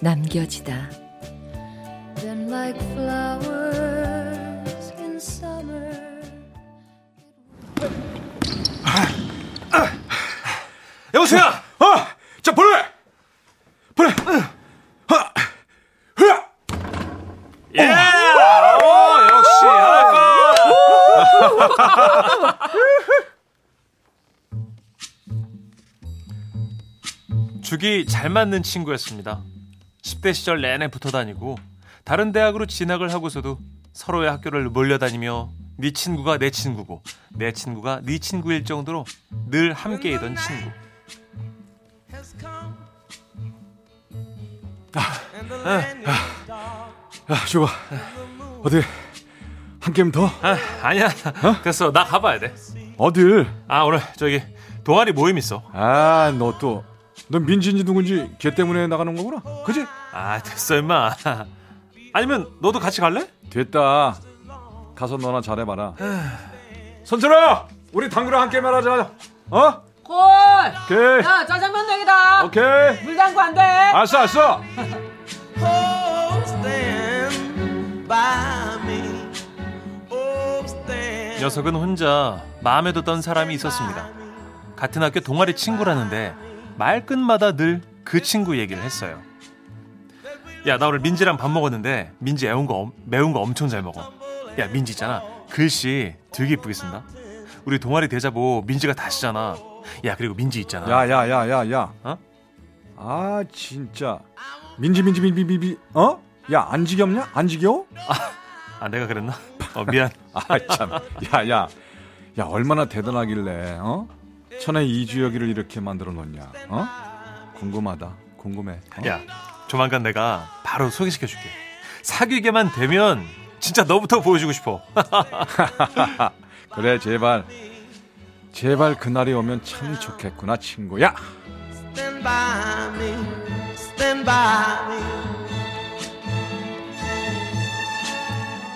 남겨지다 여보세요. 어! 자 보내! 보내! 예. 오, 역시 알까. 죽이 잘 맞는 친구였습니다. 10대 시절 내내 붙어 다니고 다른 대학으로 진학을 하고서도 서로의 학교를 몰려다니며 네 친구가 내 친구고 내 친구가 네 친구일 정도로 늘 함께이던 친구. 야, 줘봐. 어디 한 게임 더? 아, 아니야. 됐어. 나 가봐야 돼. 어딜? 아, 오늘 저기 동아리 모임 있어. 아, 너 또. 너 민지인지 누군지 걔 때문에 나가는 거구나. 그지? 아, 됐어, 임마. 아니면 너도 같이 갈래? 됐다. 가서 너나 잘해봐라. 선철아, 우리 당구랑 한 게임 하자. 어? 콜! 오케이. 야, 짜장면 내기다! 오케이. 물당구 안 돼! 알았어, 알았어. 녀석은 혼자 마음에 뒀던 사람이 있었습니다. 같은 학교 동아리 친구라는데 말끝마다 늘 그 친구 얘기를 했어요. 야, 나 오늘 민지랑 밥 먹었는데 민지 매운 거 엄- 매운 거 엄청 잘 먹어. 야, 민지 있잖아. 글씨 되게 이쁘게 쓴다. 우리 동아리 대자보 민지가 다 쓰잖아. 야, 그리고 민지 있잖아. 야, 야, 야, 야, 야. 어? 아, 진짜. 민지, 민지, 민지, 민지, 어? 야, 안 지겹냐? 안 지겨워? 아, 내가 그랬나? 어, 미안. 아, 참. 야, 야. 야, 얼마나 대단하길래, 어? 천에 이주혁이를 이렇게 만들어 놓냐, 어? 궁금하다. 궁금해. 어? 야, 조만간 내가 바로 소개시켜 줄게. 사귀게만 되면 진짜 너부터 보여주고 싶어. 그래, 제발. 제발 그날이 오면 참 좋겠구나, 친구야. Stand by me, stand by me.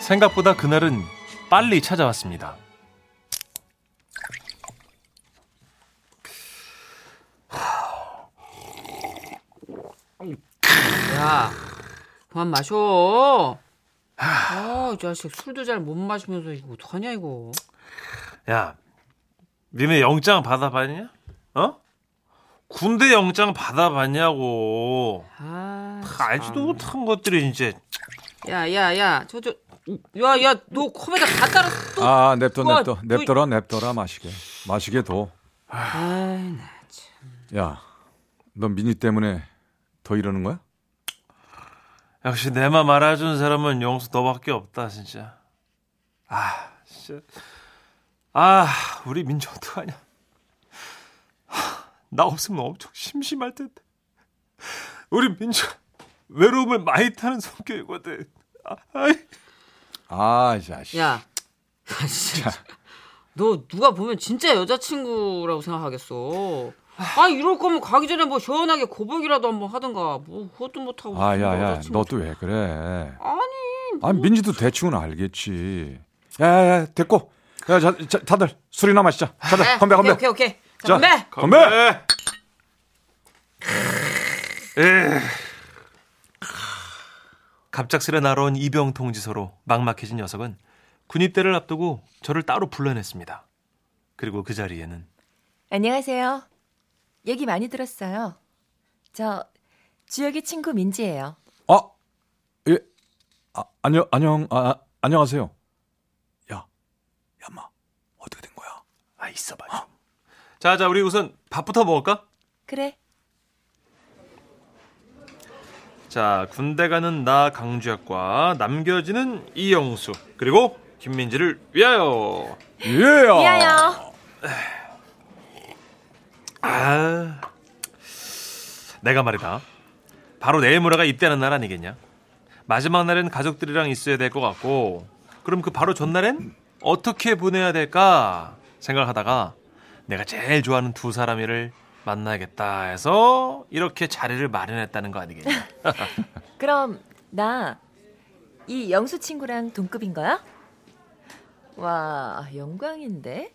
생각보다 그날은 빨리 찾아왔습니다. 야, 그만 마셔. 아, 이 자식 술도 잘 못 마시면서 이거 어떡하냐, 이거. 야, 니네 영장 받아봤냐? 어? 군대 영장 받아봤냐고. 아, 다 알지도 못한 것들이 이제. 야, 야, 야, 저, 저, 야, 야, 너 컵에다 다 따라 또. 아, 냅둬, 와, 냅둬. 냅둬라, 냅둬라, 마시게. 마시게 둬. 아이, 나 야, 너 민희 때문에 더 이러는 거야? 역시 내 맘 알아준 사람은 영수 너밖에 없다, 진짜. 아, 진짜. 아, 우리 민지 어떡하냐. 하, 나 없으면 엄청 심심할 텐데. 우리 민지 외로움을 많이 타는 성격이거든. 아, 아이. 아, 이 자식. 야, 아, 진짜. 너 누가 보면 진짜 여자친구라고 생각하겠어. 아, 이럴 거면 가기 전에 뭐 시원하게 고백이라도 한번 하든가. 뭐, 그것도 못 하고. 아, 야, 야, 여자친구. 너또 왜 그래? 아니, 아, 민지도 대충은 알겠지. 야, 야, 야, 됐고. 야, 자, 자, 다들 술이나 마시자. 다들 네, 건배, 건배. 오케이, 오케이, 오케이. 자, 자, 건배! 건배. 에. 갑작스레 날아온 이병 통지서로 막막해진 녀석은 군입대를 앞두고 저를 따로 불러냈습니다. 그리고 그 자리에는 안녕하세요 얘기 많이 들었어요 저 주혁이 친구 민지예요 아, 예. 아, 안녕, 안녕, 아, 아, 안녕하세요. 야, 야, 마, 어떻게 된 거야? 아 있어봐 좀. 자, 자, 우리 우선 밥부터 먹을까? 그래 자, 군대 가는 나 강주혁과 남겨지는 이영수 그리고 김민지를 위하여. 예. 미아요 아, 내가 말이다. 바로 내일 모레가 입대하는 날 아니겠냐? 마지막 날엔 가족들이랑 있어야 될 것 같고 그럼 그 바로 전날엔 어떻게 보내야 될까 생각하다가 내가 제일 좋아하는 두 사람이를 만나야겠다 해서 이렇게 자리를 마련했다는 거 아니겠냐? 그럼 나 이 영수 친구랑 동급인 거야? 와, 영광인데.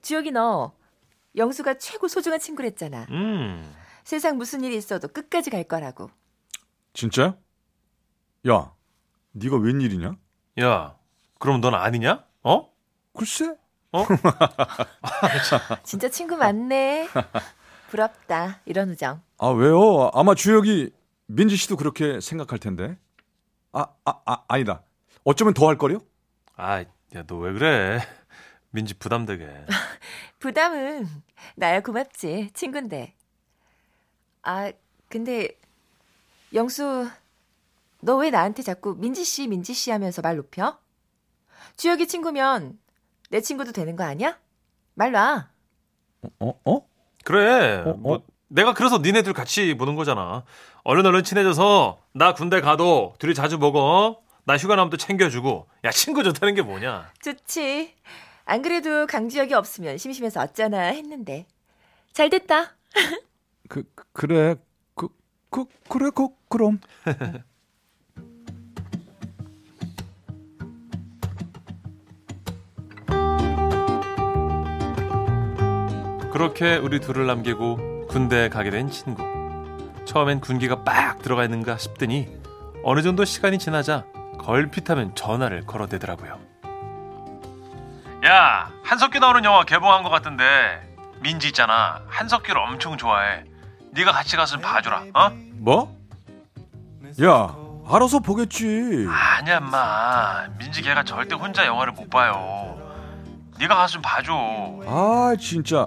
주혁이 너 영수가 최고 소중한 친구랬잖아. 음. 세상 무슨 일이 있어도 끝까지 갈 거라고. 진짜야? 야, 네가 웬일이냐? 야, 그럼 넌 아니냐? 어? 글쎄. 진짜 친구 많네. 부럽다. 이런 우정. 아 왜요? 아마 주혁이 민지 씨도 그렇게 생각할 텐데. 아, 아, 아 아니다. 어쩌면 더 할 거요? 아, 야, 너 왜 그래? 민지 부담되게. 부담은 나야 고맙지. 친군데. 아, 근데 영수 너 왜 나한테 자꾸 민지 씨, 민지 씨 하면서 말 높여? 주혁이 친구면 내 친구도 되는 거 아니야? 말 놔. 어, 어? 그래. 어, 어? 뭐 내가 그래서 니네들 같이 보는 거잖아. 얼른 얼른 친해져서 나 군대 가도 둘이 자주 먹어. 나 휴가 나면 또 챙겨주고. 야 친구 좋다는 게 뭐냐? 좋지. 안 그래도 강주혁이 없으면 심심해서 어쩌나 했는데. 잘 됐다. 그 그래. 그, 그 그래 그 그럼. 그렇게 우리 둘을 남기고 군대에 가게 된 친구. 처음엔 군기가 빡 들어가 있는가 싶더니 어느 정도 시간이 지나자 걸핏하면 전화를 걸어대더라고요. 야, 한석규 나오는 영화 개봉한 것 같은데 민지 있잖아. 한석규를 엄청 좋아해. 네가 같이 가서 좀 봐주라. 어? 뭐? 야, 알아서 보겠지. 아니야, 엄마. 민지 걔가 절대 혼자 영화를 못 봐요. 네가 가서 좀 봐줘. 아, 진짜.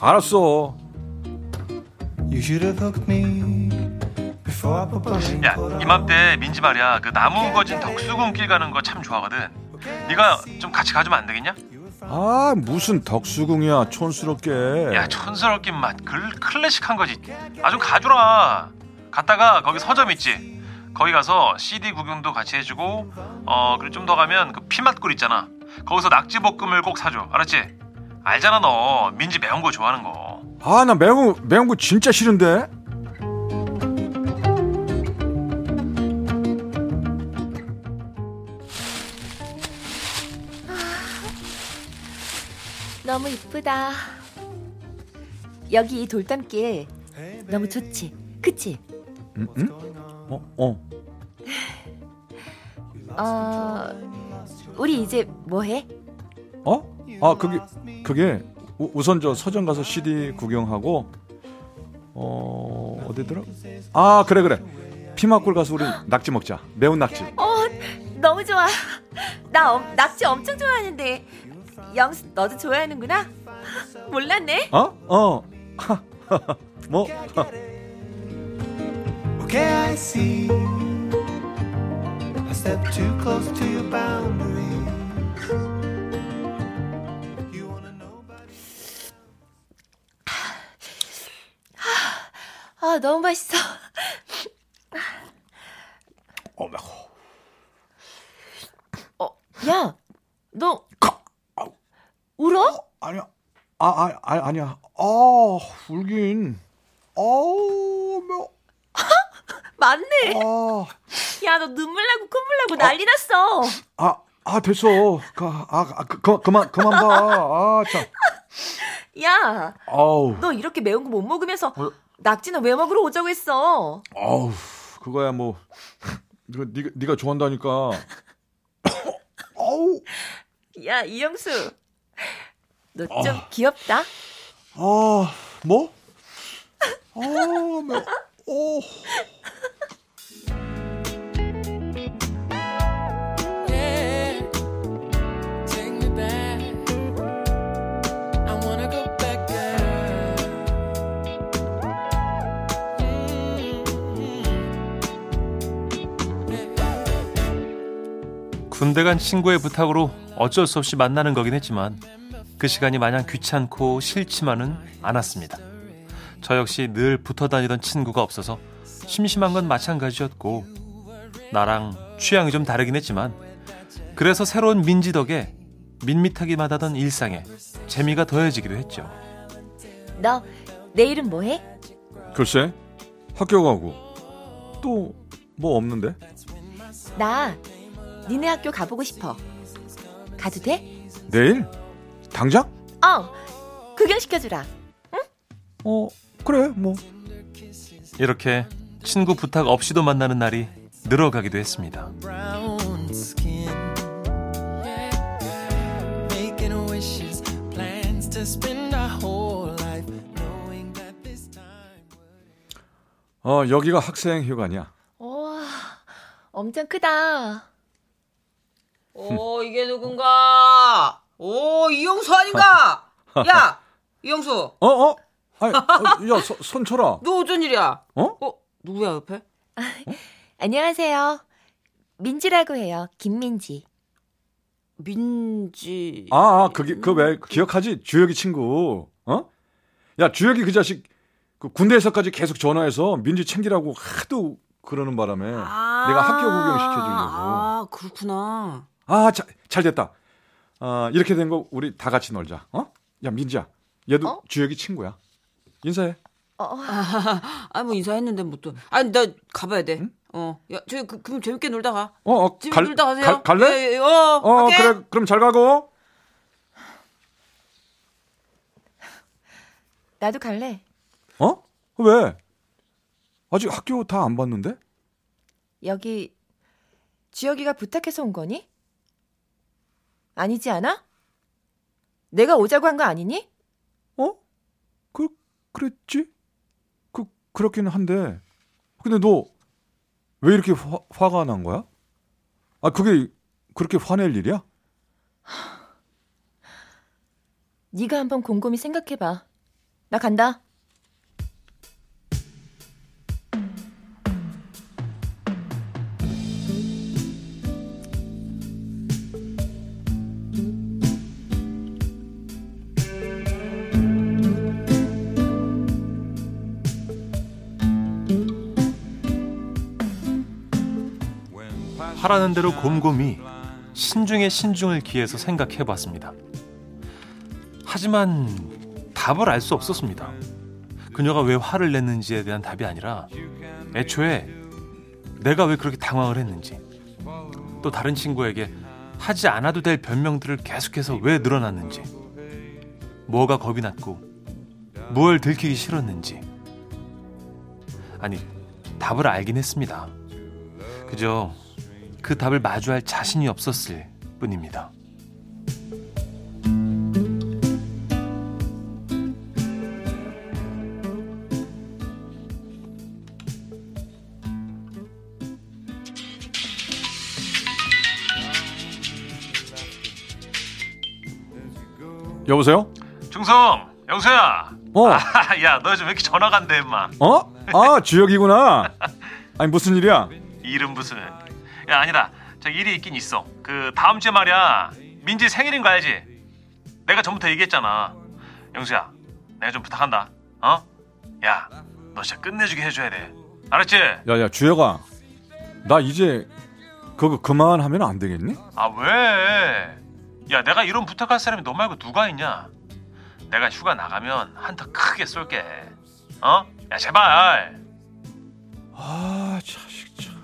알았어. You should have hooked me before I proposed. 야, 이맘때 민지 말이야. 그 나무 거진 덕수궁길 가는 거 참 좋아하거든. 네가 좀 같이 가주면 안 되겠냐? 아, 무슨 덕수궁이야. 촌스럽게. 야, 촌스럽긴만 글 클래식한 거지. 아 좀 가주라. 갔다가 거기 서점 있지. 거기 가서 CD 구경도 같이 해주고, 어 그리고 좀 더 가면 그 피맛굴 있잖아. 거기서 낙지 볶음을 꼭 사줘. 알았지? 알잖아 너 민지 매운 거 좋아하는 거. 아, 나 매운 거, 매운 거 진짜 싫은데. 너무 이쁘다. 여기 이 돌담길 너무 좋지? 그치? 응? 응? 어, 어. 어, 우리 이제 뭐 해? 어? 아, 그게 그게 우, 우선 저 서점 가서 CD 구경하고 어, 어디더라? 아, 그래 그래. 피막골 가서 우리 낙지 먹자. 매운 낙지. 어, 너무 좋아. 나 엄- 낙지 엄청 좋아하는데 영수 너도 좋아하는구나? 몰랐네. 어? 어. 뭐? Okay, I see. I step too close to your boundaries. You wanna know about 아, 너무 맛있어. 어, 매워. 어, 야, 너 울어? 아니야. 아, 아, 아 아니야. 아, 울긴. 아우, 매워. 맞네. 아. 야, 너 눈물 나고 콧물 나고 난리 났어. 아, 아 됐어. 그, 아, 아 그, 그, 그만 그만 봐. 아, 참. 야, 아우. 너 이렇게 매운 거 못 먹으면서 어? 낙지는 왜 먹으러 오자고 했어? 아우. 그거야 뭐 네가 네가 좋아한다니까. 아우. 야, 이영수. 너좀 귀엽다. 아, 뭐? 아, 매워. 오. Yeah, take me back. I wanna go back there. 군대 간 친구의 부탁으로 어쩔 수 없이 만나는 거긴 했지만 그 시간이 마냥 귀찮고 싫지만은 않았습니다. 저 역시 늘 붙어 다니던 친구가 없어서 심심한 건 마찬가지였고 나랑 취향이 좀 다르긴 했지만 그래서 새로운 민지 덕에 밋밋하기만 하던 일상에 재미가 더해지기도 했죠. 너 내일은 뭐 해? 글쎄 학교 가고 또 뭐 없는데? 나 니네 학교 가보고 싶어. 가도 돼? 내일? 당장? 어. 구경시켜주라. 어 그래 뭐 이렇게 친구 부탁 없이도 만나는 날이 늘어가기도 했습니다. 어 여기가 학생 휴가냐? 우와, 엄청 크다. 오 이게 누군가? 오 이영수 아닌가? 야 이영수 어 어? 아니, 어, 야 서- 손철아 너 어쩐 일이야? 어? 어 누구야 옆에? 안녕하세요. 민지라고 해요. 김민지. 민지. 아, 아 그게 그 왜 기억하지? 주혁이 친구. 어? 야, 주혁이 그 자식 그 군대에서까지 계속 전화해서 민지 챙기라고 하도 그러는 바람에 아, 내가 학교 구경 시켜주려고. 아 그렇구나. 아, 자, 잘 됐다. 아, 이렇게 된 거 우리 다 같이 놀자. 어? 야, 민지야. 얘도 어? 주혁이 친구야. 인사해. 어, 아 뭐 인사했는데 뭐 또. 아니 나 가봐야 돼. 어. 야 저희 그, 그럼 재밌게 놀다 가. 어, 어 집에 놀다 가세요. 갈, 갈래? 예, 예, 어. 어, 갈게. 그래. 그럼 잘 가고. 나도 갈래. 어? 왜? 아직 학교 다 안 봤는데? 여기 주혁이가 부탁해서 온 거니? 아니지 않아? 내가 오자고 한 거 아니니? 어? 그 그랬지? 그 그렇긴 한데. 근데 너 왜 이렇게 화, 화가 난 거야? 아, 그게 그렇게 화낼 일이야? 네가 한번 곰곰이 생각해봐. 나 간다. 하라는 대로 곰곰이 신중에 신중을 기해서 생각해 봤습니다. 하지만 답을 알 수 없었습니다. 그녀가 왜 화를 냈는지에 대한 답이 아니라 애초에 내가 왜 그렇게 당황을 했는지 또 다른 친구에게 하지 않아도 될 변명들을 계속해서 왜 늘어났는지 뭐가 겁이 났고 뭘 들키기 싫었는지 아니 답을 알긴 했습니다. 그저 그 답을 마주할 자신이 없었을 뿐입니다. 여보세요? 중성, 영수야. 어. 야, 너 요즘 왜 이렇게 전화가 안 돼, 임마? 어? 아, 주혁이구나. 아니 무슨 일이야? 일은 무슨? 야, 아니다. 저 일이 있긴 있어. 그 다음 주에 말이야. 민지 생일인 거 알지? 내가 전부터 얘기했잖아. 영수야, 내가 좀 부탁한다. 어? 야, 너 진짜 끝내주게 해줘야 돼. 알았지? 야야, 주혁아. 나 이제 그거 그만하면 안 되겠니? 아 왜? 야 내가 이런 부탁할 사람이 너 말고 누가 있냐? 내가 휴가 나가면 한턱 크게 쏠게. 어? 야 제발. 아, 자식 참.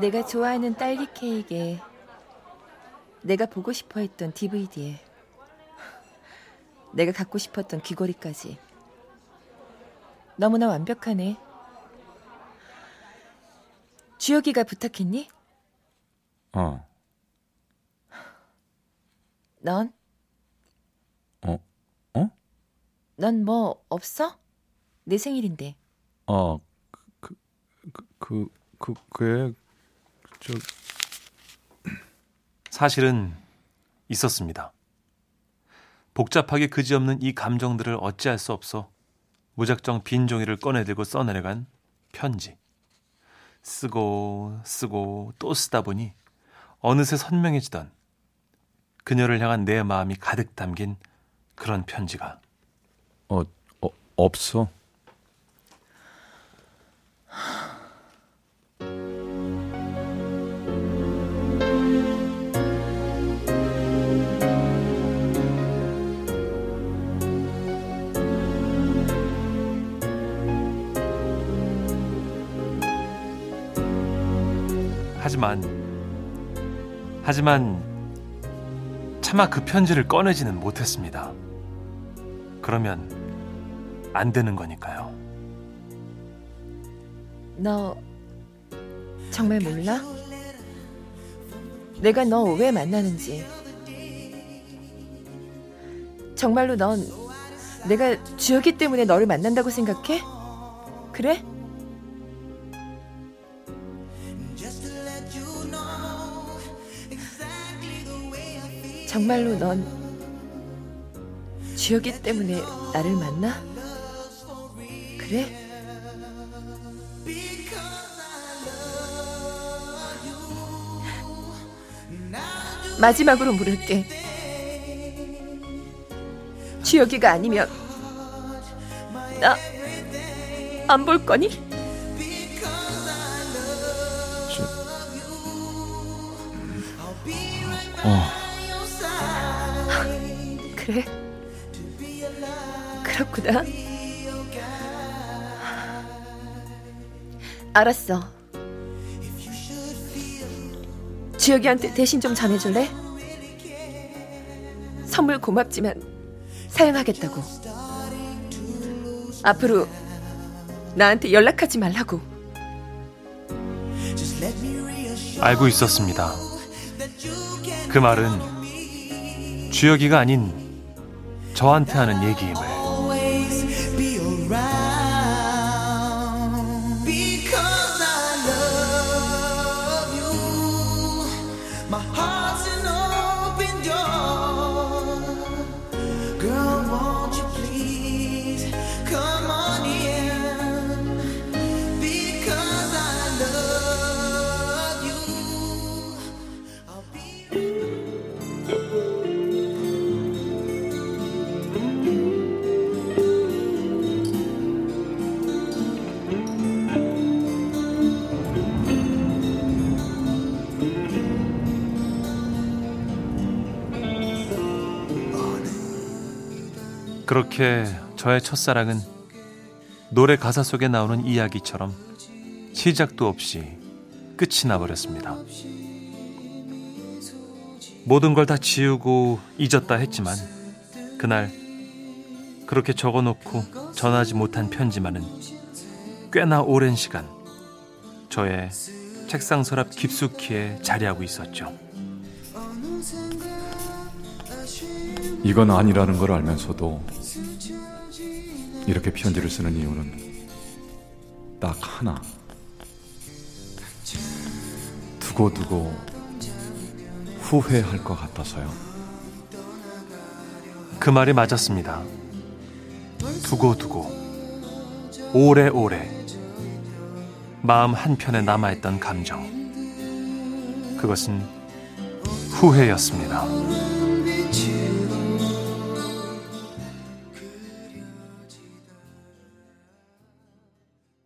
내가 좋아하는 딸기 케이크에 내가 보고 싶어 했던 DVD에 내가 갖고 싶었던 귀걸이까지 너무나 완벽하네. 주혁이가 부탁했니? 어. 넌? 어? 어? 넌 뭐 없어? 내 생일인데. 어. 그 그 그 그 그게 저 사실은 있었습니다. 복잡하게 그지없는 이 감정들을 어찌할 수 없어 무작정 빈 종이를 꺼내들고 써내려간 편지. 쓰고 쓰고 또 쓰다 보니 어느새 선명해지던 그녀를 향한 내 마음이 가득 담긴 그런 편지가 어, 어 없어. 하지만 하지만 차마 그 편지를 꺼내지는 못했습니다. 그러면 안 되는 거니까요. 너 정말 몰라? 내가 너 왜 만나는지. 정말로 넌 내가 주혁이 때문에 너를 만난다고 생각해? 그래? 정말로 넌 주혁이 때문에 나를 만나? 그래? 마지막으로 물을게. 주혁이가 아니면 나 안 볼 거니? 저, 어, 그래. 그렇구나. 알았어. 주혁이한테 대신 좀 전해줄래? 선물 고맙지만 사양하겠다고. 앞으로 나한테 연락하지 말라고. 알고 있었습니다. 그 말은 주혁이가 아닌 저한테 하는 얘기임을. 그렇게 저의 첫사랑은 노래 가사 속에 나오는 이야기처럼 시작도 없이 끝이 나버렸습니다. 모든 걸 다 지우고 잊었다 했지만 그날 그렇게 적어놓고 전하지 못한 편지만은 꽤나 오랜 시간 저의 책상 서랍 깊숙이에 자리하고 있었죠. 이건 아니라는 걸 알면서도 이렇게 편지를 쓰는 이유는 딱 하나. 두고두고 후회할 것 같아서요. 그 말이 맞았습니다. 두고두고 오래오래 마음 한편에 남아있던 감정 그것은 후회였습니다.